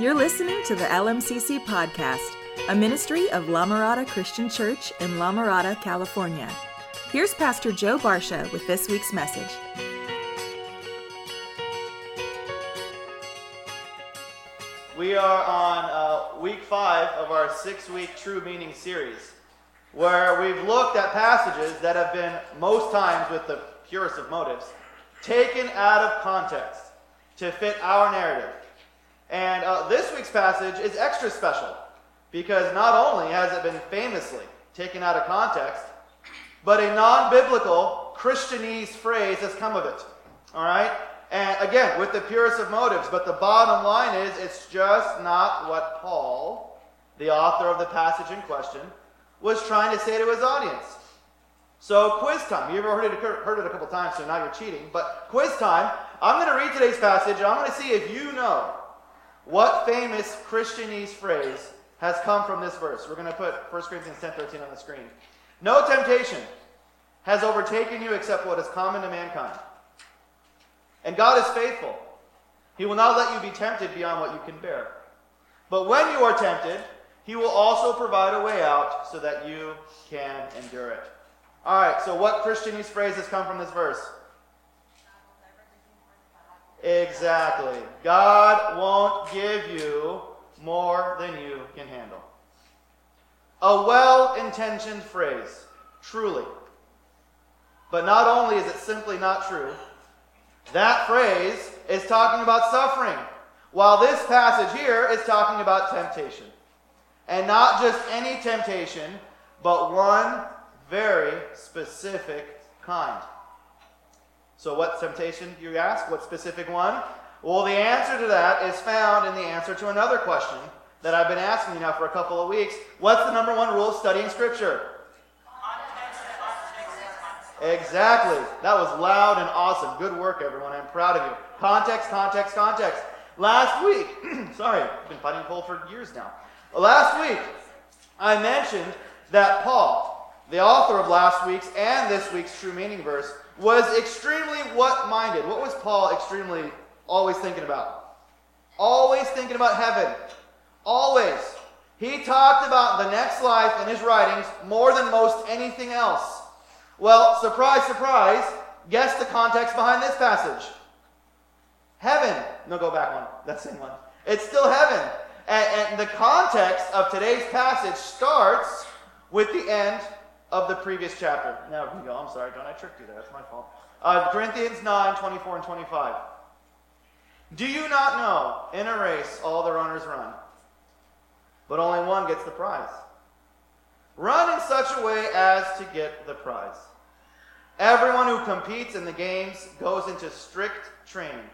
You're listening to the LMCC podcast, a ministry of La Mirada Christian Church in La Mirada, California. Here's Pastor Joe Barsha with this week's message. We are on uh, week five of our six week True Meaning series, where we've looked at passages that have been, most times with the purest of motives, taken out of context to fit our narrative. And uh, this week's passage is extra special because not only has it been famously taken out of context, but a non biblical Christianese phrase has come of it. All right? And again, with the purest of motives, but the bottom line is it's just not what Paul, the author of the passage in question, was trying to say to his audience. So, quiz time. You've heard it, heard it a couple times, so now you're cheating. But quiz time. I'm going to read today's passage, and I'm going to see if you know what famous Christianese phrase has come from this verse. We're going to put 1 Corinthians 10 13 on the screen. No temptation has overtaken you except what is common to mankind. And God is faithful. He will not let you be tempted beyond what you can bear. But when you are tempted, He will also provide a way out so that you can endure it. All right, so what Christianese phrase has come from this verse? Exactly. God won't give you more than you can handle. A well intentioned phrase, truly. But not only is it simply not true, that phrase is talking about suffering, while this passage here is talking about temptation. And not just any temptation, but one very specific kind. So, what temptation, you ask? What specific one? Well, the answer to that is found in the answer to another question that I've been asking you now for a couple of weeks. What's the number one rule of studying Scripture? Context, context, context. Exactly. That was loud and awesome. Good work, everyone. I'm proud of you. Context, context, context. Last week, sorry, I've been fighting cold for years now. Last week, I mentioned that Paul, the author of last week's and this week's true meaning verse, was extremely what minded? What was Paul extremely always thinking about? Always thinking about heaven. Always. He talked about the next life in his writings more than most anything else. Well, surprise, surprise, guess the context behind this passage. Heaven. No, go back one. That same one. It's still heaven. And, and the context of today's passage starts with the end of the previous chapter. Now we go. I'm sorry, John. I tricked you there. That's my fault. Uh, Corinthians 9, 24 and 25. Do you not know in a race all the runners run, but only one gets the prize? Run in such a way as to get the prize. Everyone who competes in the games goes into strict training.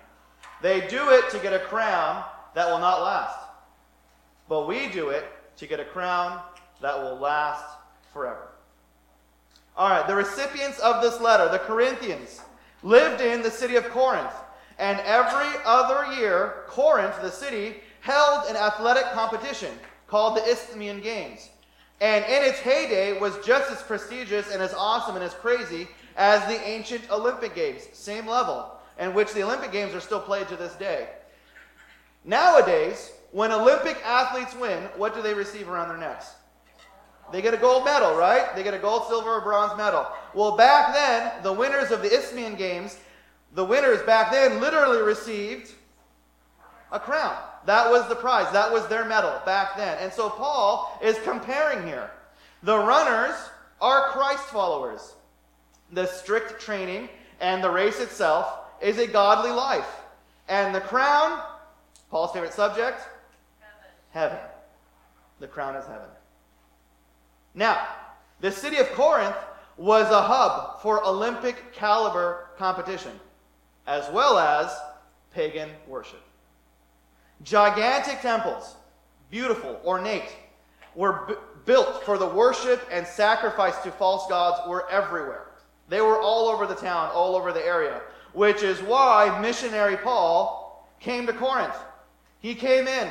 They do it to get a crown that will not last. But we do it to get a crown that will last forever. All right, the recipients of this letter, the Corinthians, lived in the city of Corinth. And every other year, Corinth, the city, held an athletic competition called the Isthmian Games. And in its heyday was just as prestigious and as awesome and as crazy as the ancient Olympic Games, same level, in which the Olympic Games are still played to this day. Nowadays, when Olympic athletes win, what do they receive around their necks? They get a gold medal, right? They get a gold, silver, or bronze medal. Well, back then, the winners of the Isthmian Games, the winners back then literally received a crown. That was the prize. That was their medal back then. And so Paul is comparing here. The runners are Christ followers. The strict training and the race itself is a godly life. And the crown, Paul's favorite subject, heaven. heaven. The crown is heaven. Now, the city of Corinth was a hub for Olympic caliber competition, as well as pagan worship. Gigantic temples, beautiful, ornate, were b- built for the worship and sacrifice to false gods were everywhere. They were all over the town, all over the area, which is why missionary Paul came to Corinth. He came in,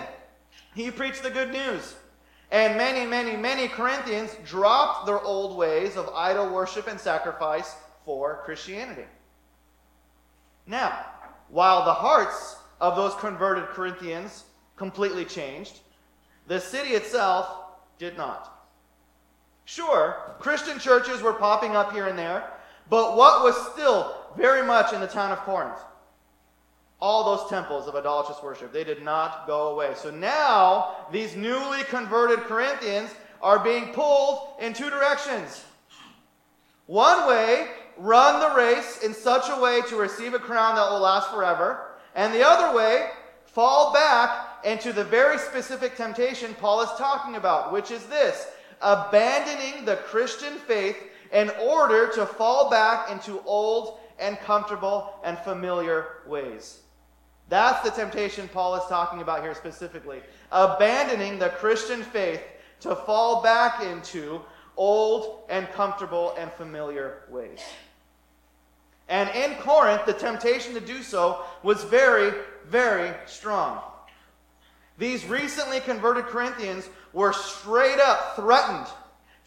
he preached the good news. And many, many, many Corinthians dropped their old ways of idol worship and sacrifice for Christianity. Now, while the hearts of those converted Corinthians completely changed. The city itself did not. Sure, Christian churches were popping up here and there, but what was still very much in the town of Corinth? All those temples of idolatrous worship, they did not go away. So now, these newly converted Corinthians are being pulled in two directions. One way, run the race in such a way to receive a crown that will last forever. And the other way, fall back into the very specific temptation Paul is talking about, which is this abandoning the Christian faith in order to fall back into old and comfortable and familiar ways. That's the temptation Paul is talking about here specifically. Abandoning the Christian faith to fall back into old and comfortable and familiar ways. And in Corinth, the temptation to do so was very, very strong. These recently converted Corinthians were straight up threatened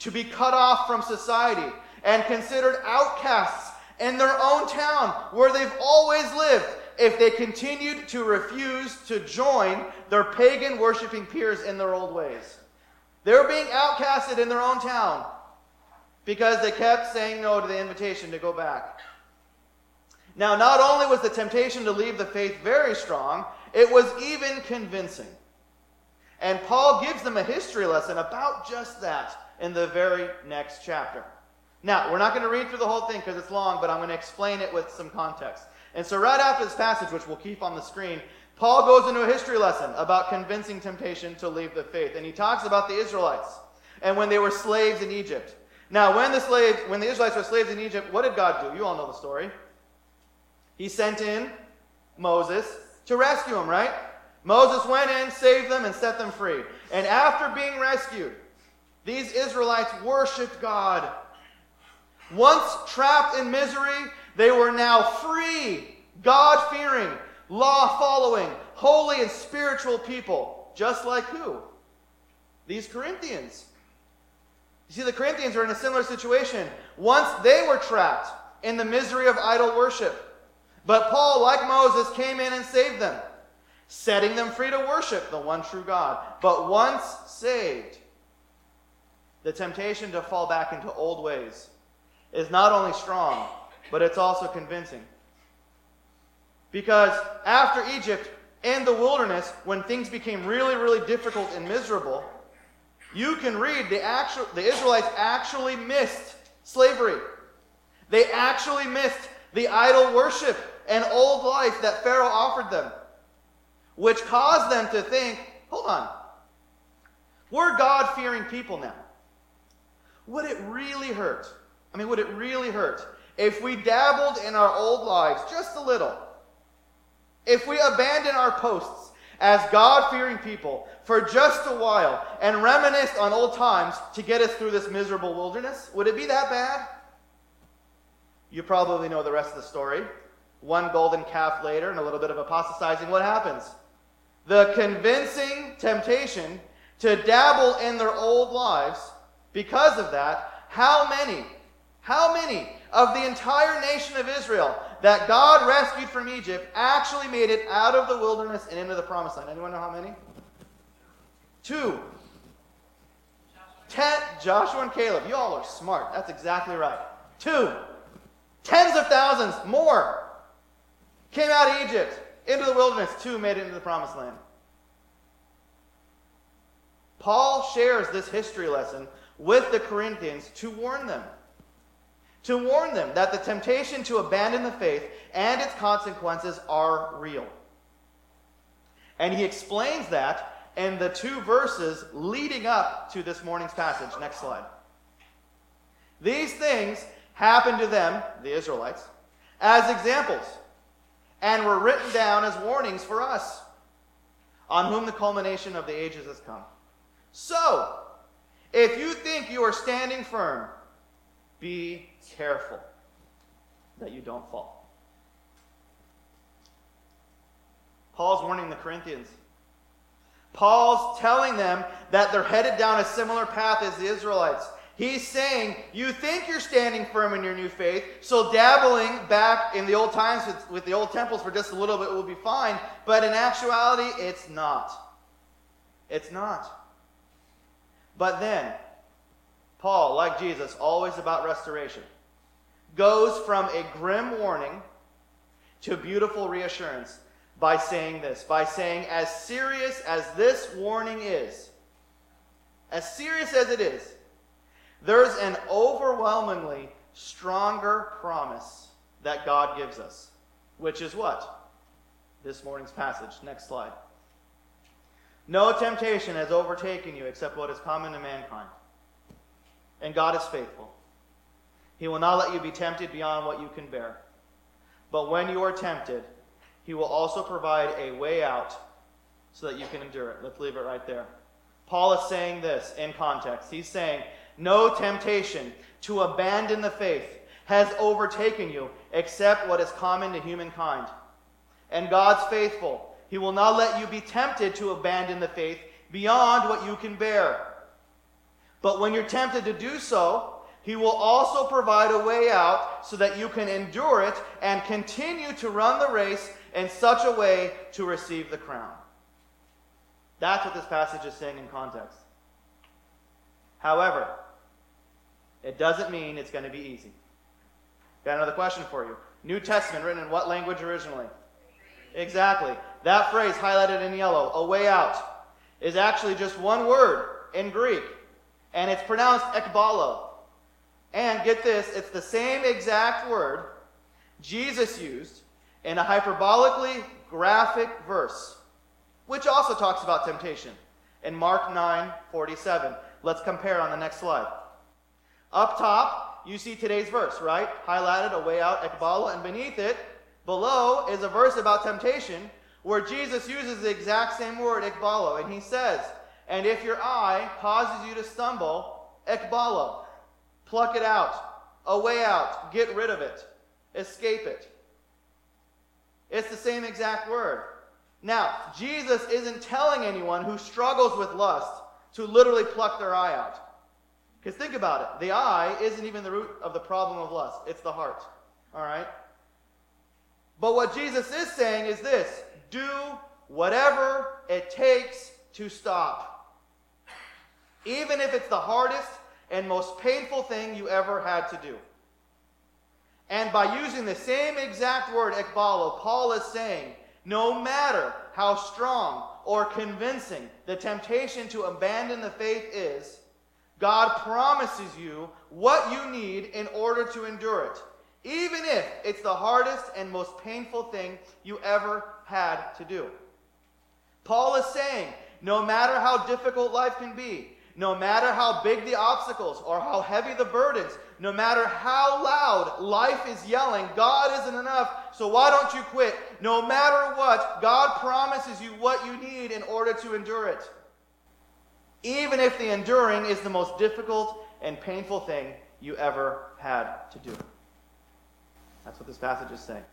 to be cut off from society and considered outcasts in their own town where they've always lived if they continued to refuse to join their pagan worshiping peers in their old ways. They were being outcasted in their own town because they kept saying no to the invitation to go back. Now, not only was the temptation to leave the faith very strong, it was even convincing. And Paul gives them a history lesson about just that in the very next chapter. Now, we're not going to read through the whole thing because it's long, but I'm going to explain it with some context. And so, right after this passage, which we'll keep on the screen, Paul goes into a history lesson about convincing temptation to leave the faith. And he talks about the Israelites and when they were slaves in Egypt. Now, when the slaves, when the Israelites were slaves in Egypt, what did God do? You all know the story. He sent in Moses to rescue them, right? Moses went in, saved them, and set them free. And after being rescued, these Israelites worshiped God. Once trapped in misery, they were now free, God fearing, law following, holy and spiritual people. Just like who? These Corinthians. You see, the Corinthians are in a similar situation. Once they were trapped in the misery of idol worship. But Paul, like Moses, came in and saved them, setting them free to worship the one true God. But once saved, the temptation to fall back into old ways is not only strong, but it's also convincing. Because after Egypt and the wilderness, when things became really, really difficult and miserable, you can read the actual the Israelites actually missed slavery. They actually missed the idol worship and old life that Pharaoh offered them, which caused them to think hold on, we're God fearing people now. Would it really hurt? I mean, would it really hurt if we dabbled in our old lives just a little? If we abandon our posts as God fearing people for just a while and reminisce on old times to get us through this miserable wilderness, would it be that bad? You probably know the rest of the story one golden calf later and a little bit of apostatizing, what happens? The convincing temptation to dabble in their old lives, because of that, how many, how many of the entire nation of Israel that God rescued from Egypt actually made it out of the wilderness and into the promised land? Anyone know how many? Two. Ten, Joshua and Caleb. You all are smart. That's exactly right. Two. Tens of thousands more Came out of Egypt, into the wilderness, two made it into the promised land. Paul shares this history lesson with the Corinthians to warn them. To warn them that the temptation to abandon the faith and its consequences are real. And he explains that in the two verses leading up to this morning's passage. Next slide. These things happened to them, the Israelites, as examples and were written down as warnings for us, on whom the culmination of the ages has come. So, if you think you are standing firm, be careful that you don't fall. Paul's warning the Corinthians. Paul's telling them that they're headed down a similar path as the Israelites. He's saying, you think you're standing firm in your new faith, so dabbling back in the old times with, with, the old temples for just a little bit will be fine, but in actuality, it's not. It's not. But then, Paul, like Jesus, always about restoration, goes from a grim warning to beautiful reassurance by saying this, by saying, as serious as this warning is, as serious as it is, there's an overwhelmingly stronger promise that God gives us, which is what? This morning's passage. Next slide. No temptation has overtaken you except what is common to mankind. And God is faithful. He will not let you be tempted beyond what you can bear. But when you are tempted, He will also provide a way out so that you can endure it. Let's leave it right there. Paul is saying this in context. He's saying, No temptation to abandon the faith has overtaken you except what is common to humankind. And God's faithful. He will not let you be tempted to abandon the faith beyond what you can bear. But when you're tempted to do so, he will also provide a way out so that you can endure it and continue to run the race in such a way to receive the crown. That's what this passage is saying in context. However, it doesn't mean it's going to be easy. Got another question for you. New Testament written in what language originally? Exactly. That phrase highlighted in yellow, a way out, is actually just one word in Greek, and it's pronounced ekbalo. And get this, it's the same exact word Jesus used in a hyperbolically graphic verse, which also talks about temptation in Mark 9 47. Let's compare on the next slide. Up top, you see today's verse, right? Highlighted, a way out, ekbala, and beneath it, below, is a verse about temptation where Jesus uses the exact same word, ekbalo, and he says, And if your eye causes you to stumble, ekbalo, pluck it out, a way out, get rid of it, escape it. It's the same exact word. Now, Jesus isn't telling anyone who struggles with lust to literally pluck their eye out. Because think about it the eye isn't even the root of the problem of lust, it's the heart. All right? But what Jesus is saying is this do whatever it takes to stop. Even if it's the hardest and most painful thing you ever had to do. And by using the same exact word, ekbalo, Paul is saying, no matter how strong or convincing the temptation to abandon the faith is, God promises you what you need in order to endure it, even if it's the hardest and most painful thing you ever had to do. Paul is saying, no matter how difficult life can be, no matter how big the obstacles or how heavy the burdens, no matter how loud life is yelling, God isn't enough, so why don't you quit? No matter what, God promises you what you need in order to endure it even if the enduring is the most difficult and painful thing you ever had to do. That's what this passage is saying.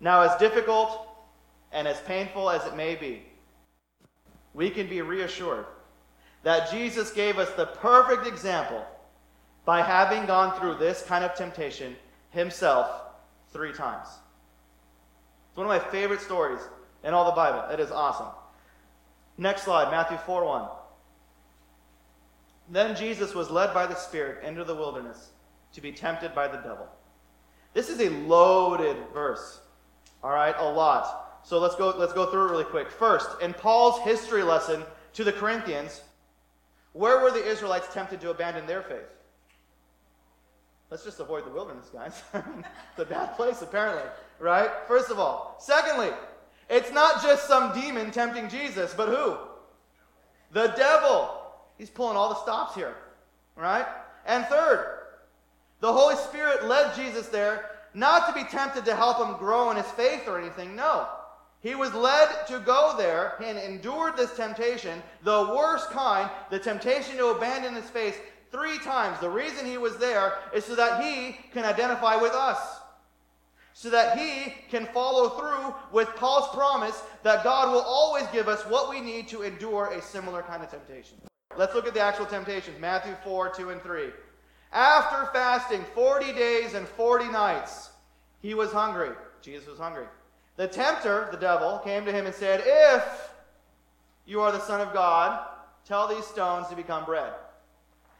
Now, as difficult and as painful as it may be, we can be reassured that Jesus gave us the perfect example by having gone through this kind of temptation himself three times. It's one of my favorite stories in all the Bible. It is awesome. Next slide, Matthew 4 1. Then Jesus was led by the Spirit into the wilderness to be tempted by the devil. This is a loaded verse. All right, a lot. So let's go, let's go through it really quick. First, in Paul's history lesson to the Corinthians, where were the Israelites tempted to abandon their faith? Let's just avoid the wilderness, guys. it's a bad place, apparently, right? First of all. Secondly, it's not just some demon tempting Jesus, but who? The devil. He's pulling all the stops here, right? And third, the Holy Spirit led Jesus there not to be tempted to help him grow in his faith or anything. No. He was led to go there and endured this temptation, the worst kind, the temptation to abandon his faith, three times. The reason he was there is so that he can identify with us so that he can follow through with Paul's promise that God will always give us what we need to endure a similar kind of temptation. Let's look at the actual temptations Matthew 4 2 and 3. After fasting 40 days and 40 nights, he was hungry. Jesus was hungry. The tempter, the devil, came to him and said, If you are the Son of God, tell these stones to become bread.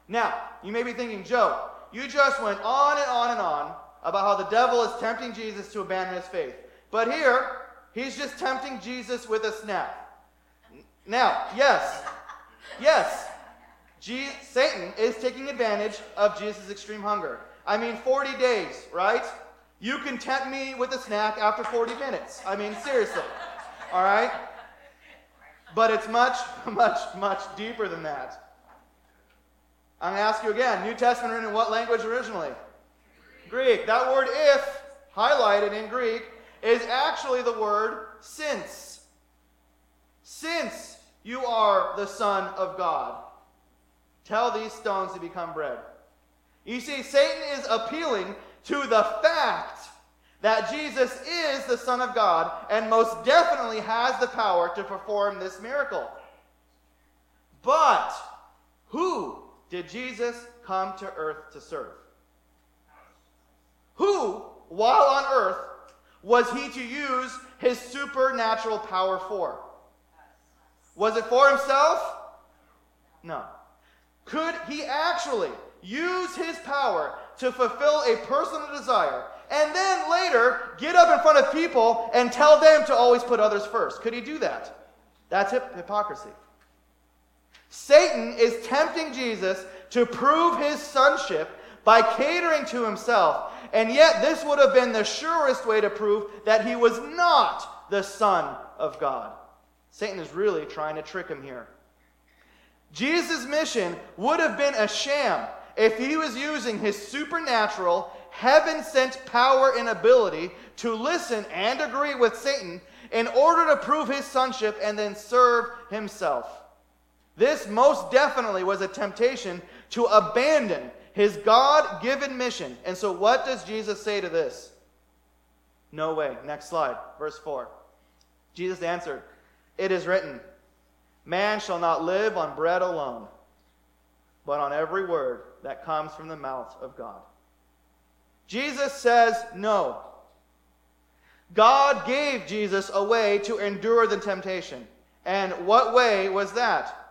Now, you may be thinking, Joe, you just went on and on and on about how the devil is tempting Jesus to abandon his faith. But here, he's just tempting Jesus with a snap. Now, yes, yes, Satan is taking advantage of Jesus' extreme hunger. I mean, 40 days, right? You can tempt me with a snack after 40 minutes. I mean, seriously. All right? But it's much, much, much deeper than that. I'm going to ask you again New Testament written in what language originally? Greek. That word if, highlighted in Greek, is actually the word since. Since you are the Son of God, tell these stones to become bread. You see, Satan is appealing to the fact that Jesus is the Son of God and most definitely has the power to perform this miracle. But who did Jesus come to earth to serve? Who, while on earth, was he to use his supernatural power for? Was it for himself? No. Could he actually use his power to fulfill a personal desire and then later get up in front of people and tell them to always put others first? Could he do that? That's hip- hypocrisy. Satan is tempting Jesus to prove his sonship by catering to himself. And yet, this would have been the surest way to prove that he was not the Son of God. Satan is really trying to trick him here. Jesus' mission would have been a sham if he was using his supernatural, heaven sent power and ability to listen and agree with Satan in order to prove his sonship and then serve himself. This most definitely was a temptation to abandon his God given mission. And so, what does Jesus say to this? No way. Next slide, verse 4. Jesus answered, It is written, Man shall not live on bread alone, but on every word that comes from the mouth of God. Jesus says no. God gave Jesus a way to endure the temptation. And what way was that?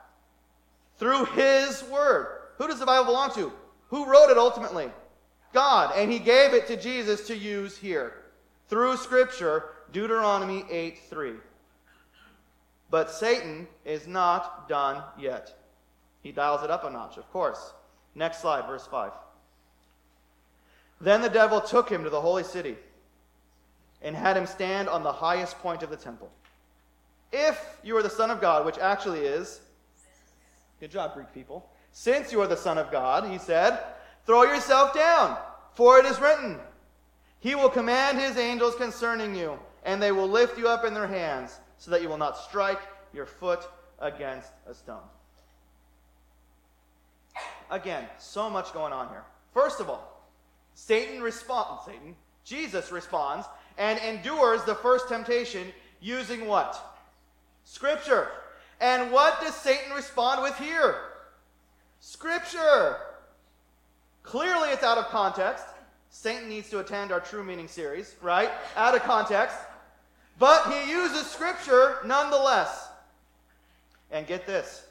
through His Word. Who does the Bible belong to? Who wrote it ultimately? God. And He gave it to Jesus to use here through Scripture, Deuteronomy 8 3. But Satan is not done yet. He dials it up a notch, of course. Next slide, verse 5. Then the devil took him to the holy city and had him stand on the highest point of the temple. If you are the Son of God, which actually is Good job, Greek people. Since you are the Son of God, he said, throw yourself down, for it is written, He will command His angels concerning you, and they will lift you up in their hands, so that you will not strike your foot against a stone. Again, so much going on here. First of all, Satan responds, Satan, Jesus responds and endures the first temptation using what? Scripture. And what does Satan respond with here? Scripture. Clearly, it's out of context. Satan needs to attend our true meaning series, right? Out of context. But he uses Scripture nonetheless. And get this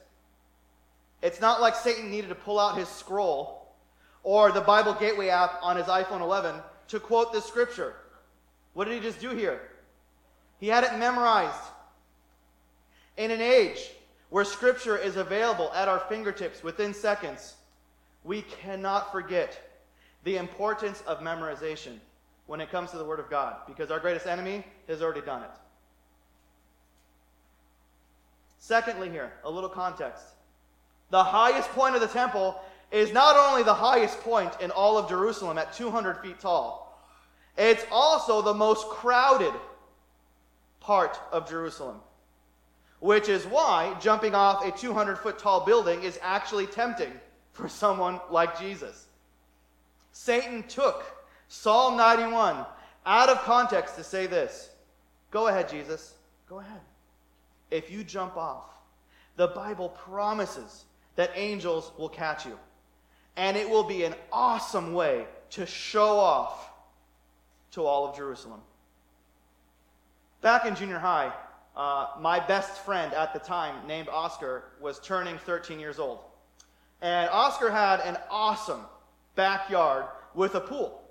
it's not like Satan needed to pull out his scroll or the Bible Gateway app on his iPhone 11 to quote this Scripture. What did he just do here? He had it memorized. In an age where Scripture is available at our fingertips within seconds, we cannot forget the importance of memorization when it comes to the Word of God, because our greatest enemy has already done it. Secondly, here, a little context. The highest point of the temple is not only the highest point in all of Jerusalem at 200 feet tall, it's also the most crowded part of Jerusalem which is why jumping off a 200 foot tall building is actually tempting for someone like Jesus. Satan took Psalm 91 out of context to say this Go ahead, Jesus. Go ahead. If you jump off, the Bible promises that angels will catch you. And it will be an awesome way to show off to all of Jerusalem. Back in junior high, uh, my best friend at the time, named Oscar, was turning 13 years old. And Oscar had an awesome backyard with a pool.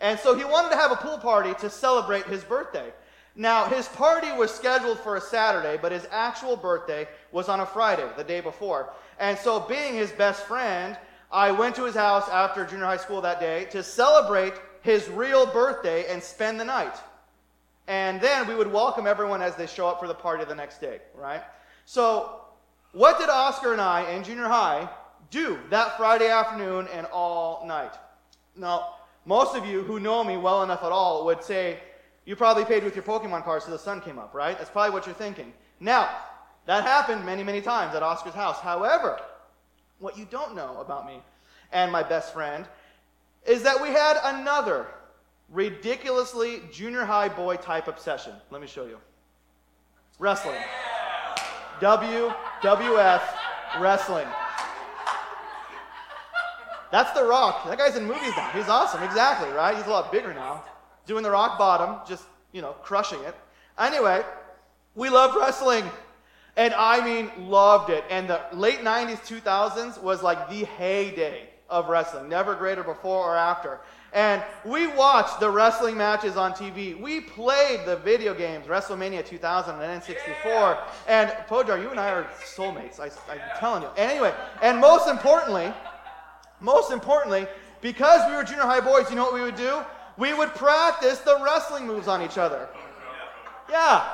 And so he wanted to have a pool party to celebrate his birthday. Now, his party was scheduled for a Saturday, but his actual birthday was on a Friday, the day before. And so, being his best friend, I went to his house after junior high school that day to celebrate his real birthday and spend the night. And then we would welcome everyone as they show up for the party the next day, right? So, what did Oscar and I in junior high do that Friday afternoon and all night? Now, most of you who know me well enough at all would say, you probably paid with your Pokemon cards so the sun came up, right? That's probably what you're thinking. Now, that happened many, many times at Oscar's house. However, what you don't know about me and my best friend is that we had another ridiculously junior high boy type obsession. Let me show you. Wrestling. WWF wrestling. That's The Rock. That guy's in movies now. He's awesome. Exactly, right? He's a lot bigger now doing the rock bottom, just, you know, crushing it. Anyway, we loved wrestling. And I mean, loved it. And the late 90s, 2000s was like the heyday of wrestling. Never greater before or after. And we watched the wrestling matches on TV. We played the video games, WrestleMania 2000 and N64. Yeah. And Podar, you and I are soulmates. I, I'm telling you. And Anyway, and most importantly, most importantly, because we were junior high boys, you know what we would do? We would practice the wrestling moves on each other. Yeah.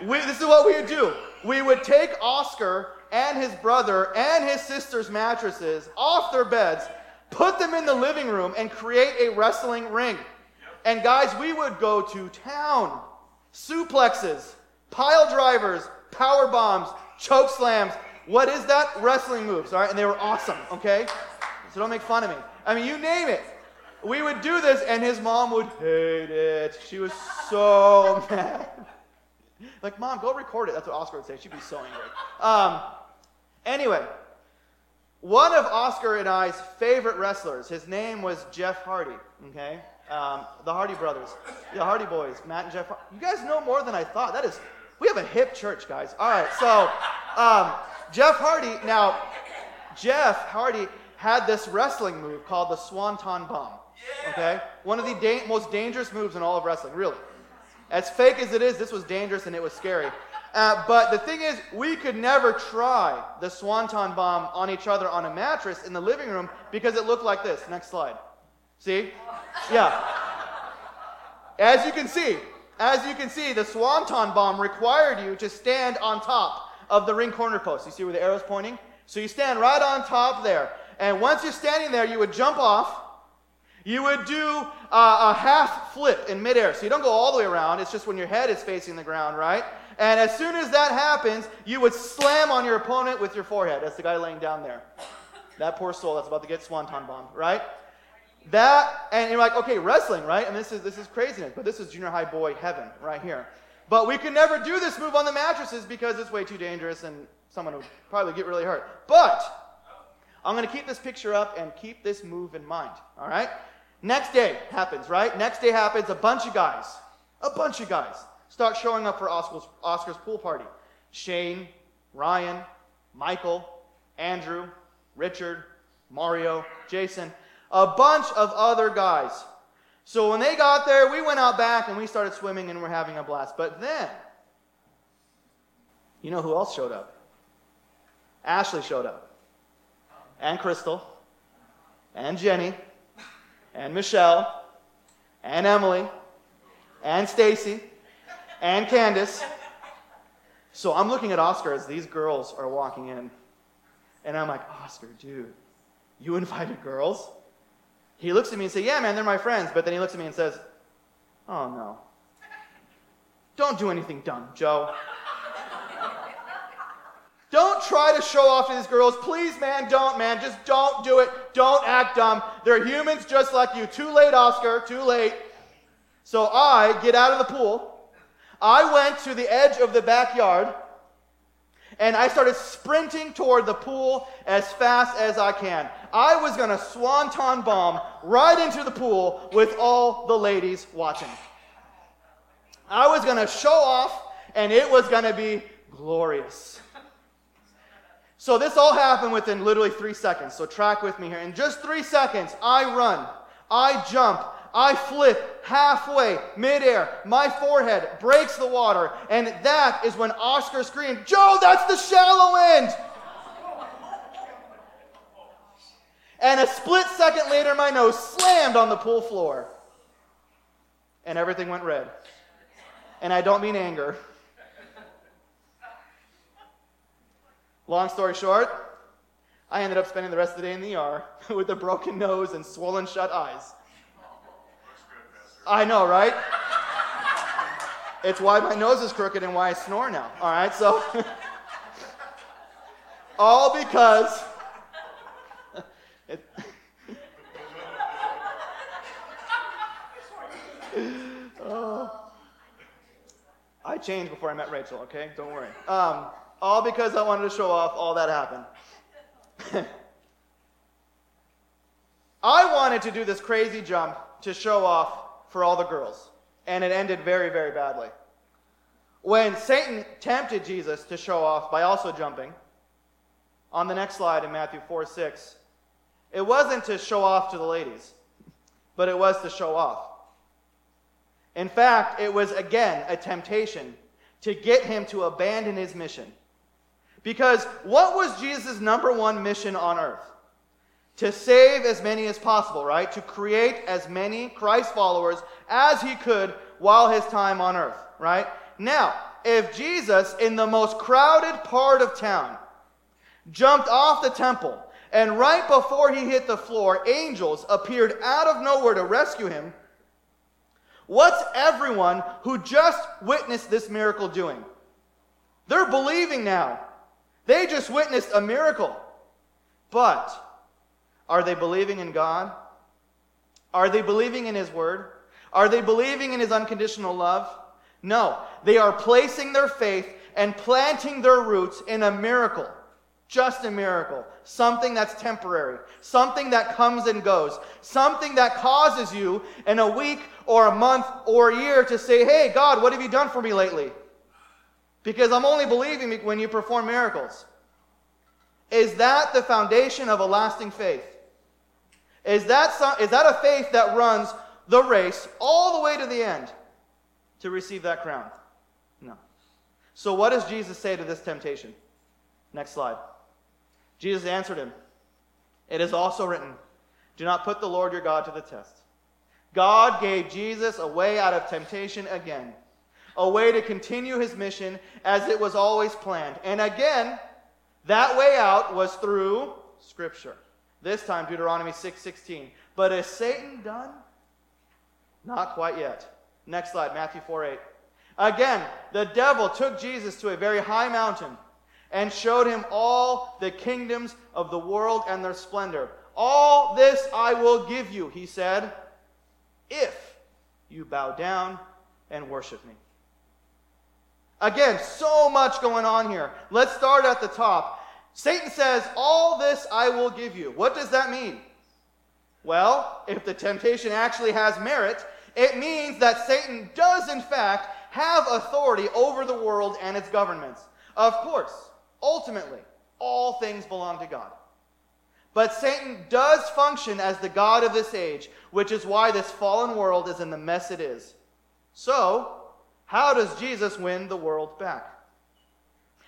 We, this is what we would do. We would take Oscar and his brother and his sister's mattresses off their beds, put them in the living room, and create a wrestling ring. And guys, we would go to town. Suplexes, pile drivers, power bombs, choke slams. What is that? Wrestling moves, all right? And they were awesome, okay? So don't make fun of me. I mean, you name it we would do this, and his mom would hate it. She was so mad. like, mom, go record it. That's what Oscar would say. She'd be so angry. Um, anyway, one of Oscar and I's favorite wrestlers, his name was Jeff Hardy, okay? Um, the Hardy brothers, the Hardy boys, Matt and Jeff. You guys know more than I thought. That is, we have a hip church, guys. All right, so um, Jeff Hardy, now, Jeff Hardy had this wrestling move called the Swanton Bomb. Okay? One of the da- most dangerous moves in all of wrestling, really. As fake as it is, this was dangerous and it was scary. Uh, but the thing is, we could never try the swanton bomb on each other on a mattress in the living room because it looked like this. Next slide. See? Yeah. As you can see, as you can see, the swanton bomb required you to stand on top of the ring corner post. You see where the arrow's pointing? So you stand right on top there. And once you're standing there, you would jump off you would do a half flip in midair. So you don't go all the way around, it's just when your head is facing the ground, right? And as soon as that happens, you would slam on your opponent with your forehead. That's the guy laying down there. That poor soul that's about to get swanton bombed, right? That, and you're like, okay, wrestling, right? And this is, this is craziness, but this is junior high boy heaven right here. But we could never do this move on the mattresses because it's way too dangerous and someone would probably get really hurt. But I'm going to keep this picture up and keep this move in mind, all right? Next day happens, right? Next day happens, a bunch of guys, a bunch of guys start showing up for Oscar's, Oscar's pool party. Shane, Ryan, Michael, Andrew, Richard, Mario, Jason, a bunch of other guys. So when they got there, we went out back and we started swimming and we're having a blast. But then, you know who else showed up? Ashley showed up. And Crystal. And Jenny and Michelle and Emily and Stacy and Candace. So I'm looking at Oscar as these girls are walking in. And I'm like, Oscar, dude, you invited girls? He looks at me and says, Yeah, man, they're my friends. But then he looks at me and says, Oh, no. Don't do anything dumb, Joe. Don't try to show off to these girls. Please, man, don't, man. Just don't do it. Don't act dumb. They're humans just like you. Too late, Oscar. Too late. So I get out of the pool. I went to the edge of the backyard and I started sprinting toward the pool as fast as I can. I was going to swanton bomb right into the pool with all the ladies watching. I was going to show off and it was going to be glorious. So this all happened within literally three seconds. So track with me here. In just three seconds, I run, I jump, I flip halfway, midair. My forehead breaks the water. And that is when Oscar screamed, Joe, that's the shallow end. And a split second later, my nose slammed on the pool floor. And everything went red. And I don't mean anger. Long story short, I ended up spending the rest of the day in the ER with a broken nose and swollen shut eyes. I know, right? it's why my nose is crooked and why I snore now. All right, so. all because. it, oh. I changed before I met Rachel, okay? Don't worry. Um, all because I wanted to show off all that happened. I wanted to do this crazy jump to show off for all the girls. And it ended very, very badly. When Satan tempted Jesus to show off by also jumping, on the next slide in Matthew 4 6, it wasn't to show off to the ladies, but it was to show off. In fact, it was again a temptation to get him to abandon his mission. Because what was Jesus' number one mission on earth? to save as many as possible, right? To create as many Christ followers as he could while his time on earth, right? Now, if Jesus, in the most crowded part of town, jumped off the temple, and right before he hit the floor, angels appeared out of nowhere to rescue him, what's everyone who just witnessed this miracle doing? They're believing now. They just witnessed a miracle. But are they believing in God? Are they believing in His Word? Are they believing in His unconditional love? No. They are placing their faith and planting their roots in a miracle. Just a miracle. Something that's temporary. Something that comes and goes. Something that causes you in a week or a month or a year to say, hey, God, what have you done for me lately? Because I'm only believing when you perform miracles. Is that the foundation of a lasting faith? Is that, some, is that a faith that runs the race all the way to the end to receive that crown? No. So, what does Jesus say to this temptation? Next slide. Jesus answered him It is also written, Do not put the Lord your God to the test. God gave Jesus a way out of temptation again, a way to continue his mission as it was always planned. And again, that way out was through Scripture. This time, Deuteronomy 6:16. but is Satan done? Not quite yet. Next slide, Matthew 4:8. Again, the devil took Jesus to a very high mountain and showed him all the kingdoms of the world and their splendor. All this I will give you, he said, if you bow down and worship me. Again, so much going on here. Let's start at the top. Satan says, All this I will give you. What does that mean? Well, if the temptation actually has merit, it means that Satan does, in fact, have authority over the world and its governments. Of course, ultimately, all things belong to God. But Satan does function as the God of this age, which is why this fallen world is in the mess it is. So, how does Jesus win the world back?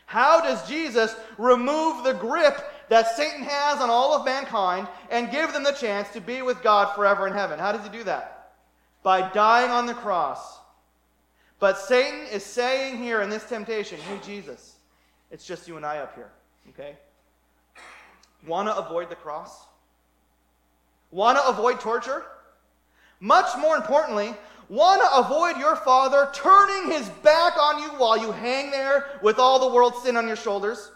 How does Jesus remove the grip that Satan has on all of mankind and give them the chance to be with God forever in heaven? How does he do that? By dying on the cross. But Satan is saying here in this temptation, hey, Jesus, it's just you and I up here, okay? Want to avoid the cross? Want to avoid torture? Much more importantly, want to avoid your father turning his back on you while you hang there with all the world's sin on your shoulders?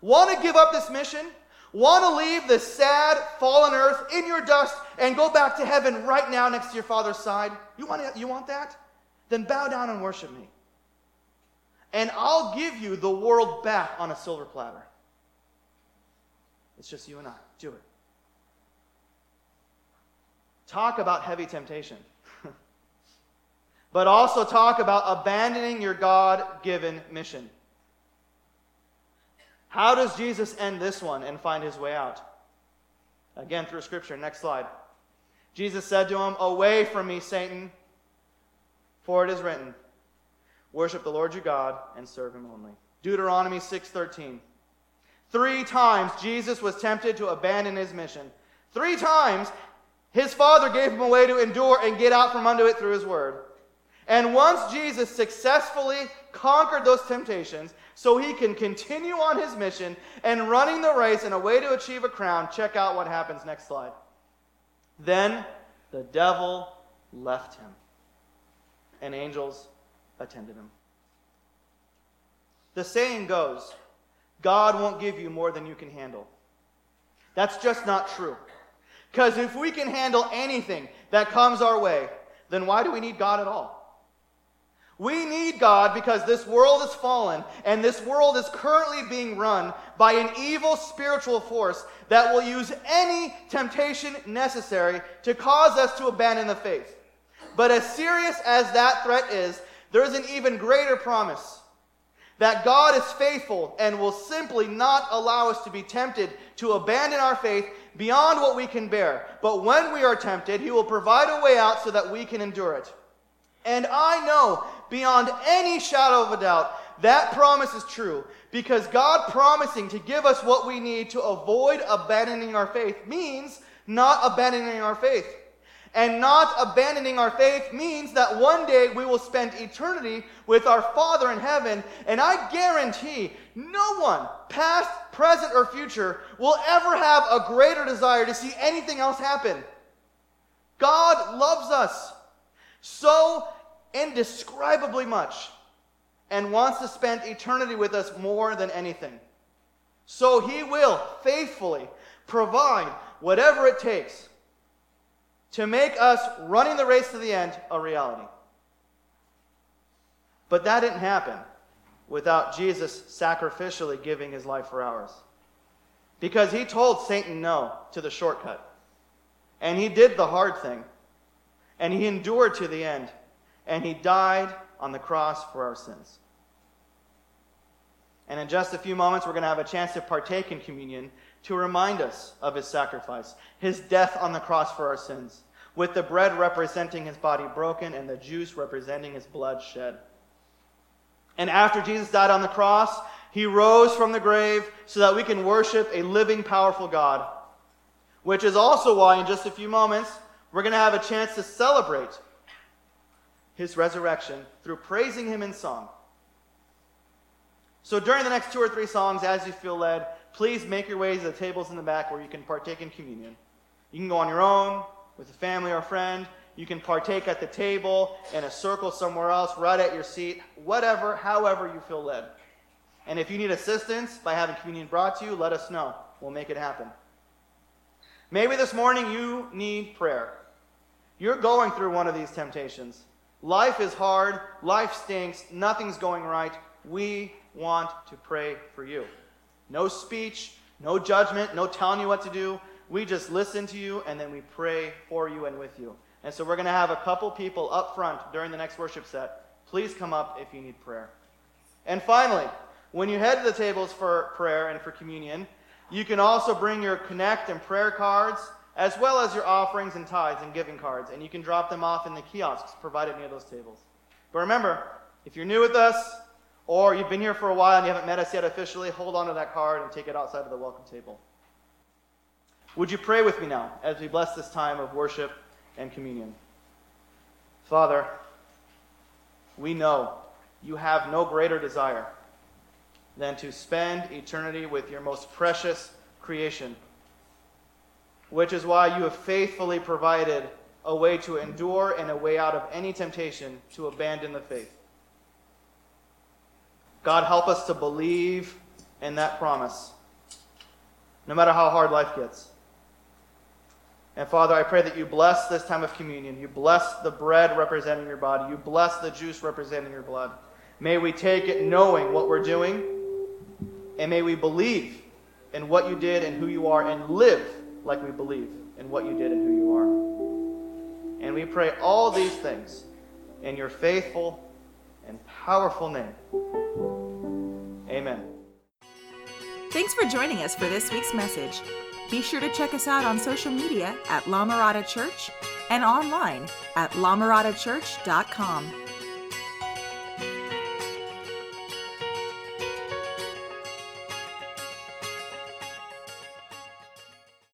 Want to give up this mission? Want to leave this sad, fallen earth in your dust and go back to heaven right now next to your father's side? You want, to, you want that? Then bow down and worship me. And I'll give you the world back on a silver platter. It's just you and I. Do it. Talk about heavy temptation. But also talk about abandoning your God given mission. How does Jesus end this one and find his way out? Again, through Scripture. Next slide. Jesus said to him, Away from me, Satan, for it is written, Worship the Lord your God and serve him only. Deuteronomy 6:13. Three times Jesus was tempted to abandon his mission. Three times his father gave him a way to endure and get out from under it through his word. And once Jesus successfully conquered those temptations, so he can continue on his mission and running the race in a way to achieve a crown, check out what happens. Next slide. Then the devil left him, and angels attended him. The saying goes God won't give you more than you can handle. That's just not true. Because if we can handle anything that comes our way, then why do we need God at all? We need God because this world is fallen, and this world is currently being run by an evil spiritual force that will use any temptation necessary to cause us to abandon the faith. But as serious as that threat is, there is an even greater promise that God is faithful and will simply not allow us to be tempted to abandon our faith beyond what we can bear. But when we are tempted, He will provide a way out so that we can endure it. And I know beyond any shadow of a doubt that promise is true because God promising to give us what we need to avoid abandoning our faith means not abandoning our faith. And not abandoning our faith means that one day we will spend eternity with our Father in heaven. And I guarantee no one, past, present, or future, will ever have a greater desire to see anything else happen. God loves us so indescribably much and wants to spend eternity with us more than anything. So he will faithfully provide whatever it takes to make us running the race to the end a reality. But that didn't happen without Jesus sacrificially giving his life for ours. Because he told Satan no to the shortcut. And he did the hard thing. And he endured to the end and he died on the cross for our sins. And in just a few moments, we're going to have a chance to partake in communion to remind us of his sacrifice, his death on the cross for our sins, with the bread representing his body broken and the juice representing his blood shed. And after Jesus died on the cross, he rose from the grave so that we can worship a living, powerful God. Which is also why, in just a few moments, we're going to have a chance to celebrate his resurrection through praising him in song. So during the next two or three songs, as you feel led, please make your way to the tables in the back where you can partake in communion. You can go on your own, with a family or a friend. You can partake at the table, in a circle somewhere else, right at your seat, whatever, however you feel led. And if you need assistance by having communion brought to you, let us know. We'll make it happen. Maybe this morning you need prayer. You're going through one of these temptations. Life is hard, life stinks, nothing's going right. We want to pray for you. No speech, no judgment, no telling you what to do. We just listen to you and then we pray for you and with you. And so we're going to have a couple people up front during the next worship set. Please come up if you need prayer. And finally, when you head to the tables for prayer and for communion, you can also bring your connect and prayer cards as well as your offerings and tithes and giving cards, and you can drop them off in the kiosks provided near those tables. But remember, if you're new with us, or you've been here for a while and you haven't met us yet officially, hold on to that card and take it outside of the welcome table. Would you pray with me now as we bless this time of worship and communion? Father, we know you have no greater desire than to spend eternity with your most precious creation which is why you have faithfully provided a way to endure and a way out of any temptation to abandon the faith. God, help us to believe in that promise, no matter how hard life gets. And Father, I pray that you bless this time of communion. You bless the bread representing your body. You bless the juice representing your blood. May we take it knowing what we're doing, and may we believe in what you did and who you are and live like we believe in what you did and who you are. And we pray all these things in your faithful and powerful name. Amen. Thanks for joining us for this week's message. Be sure to check us out on social media at La Mirada Church and online at lamiradachurch.com.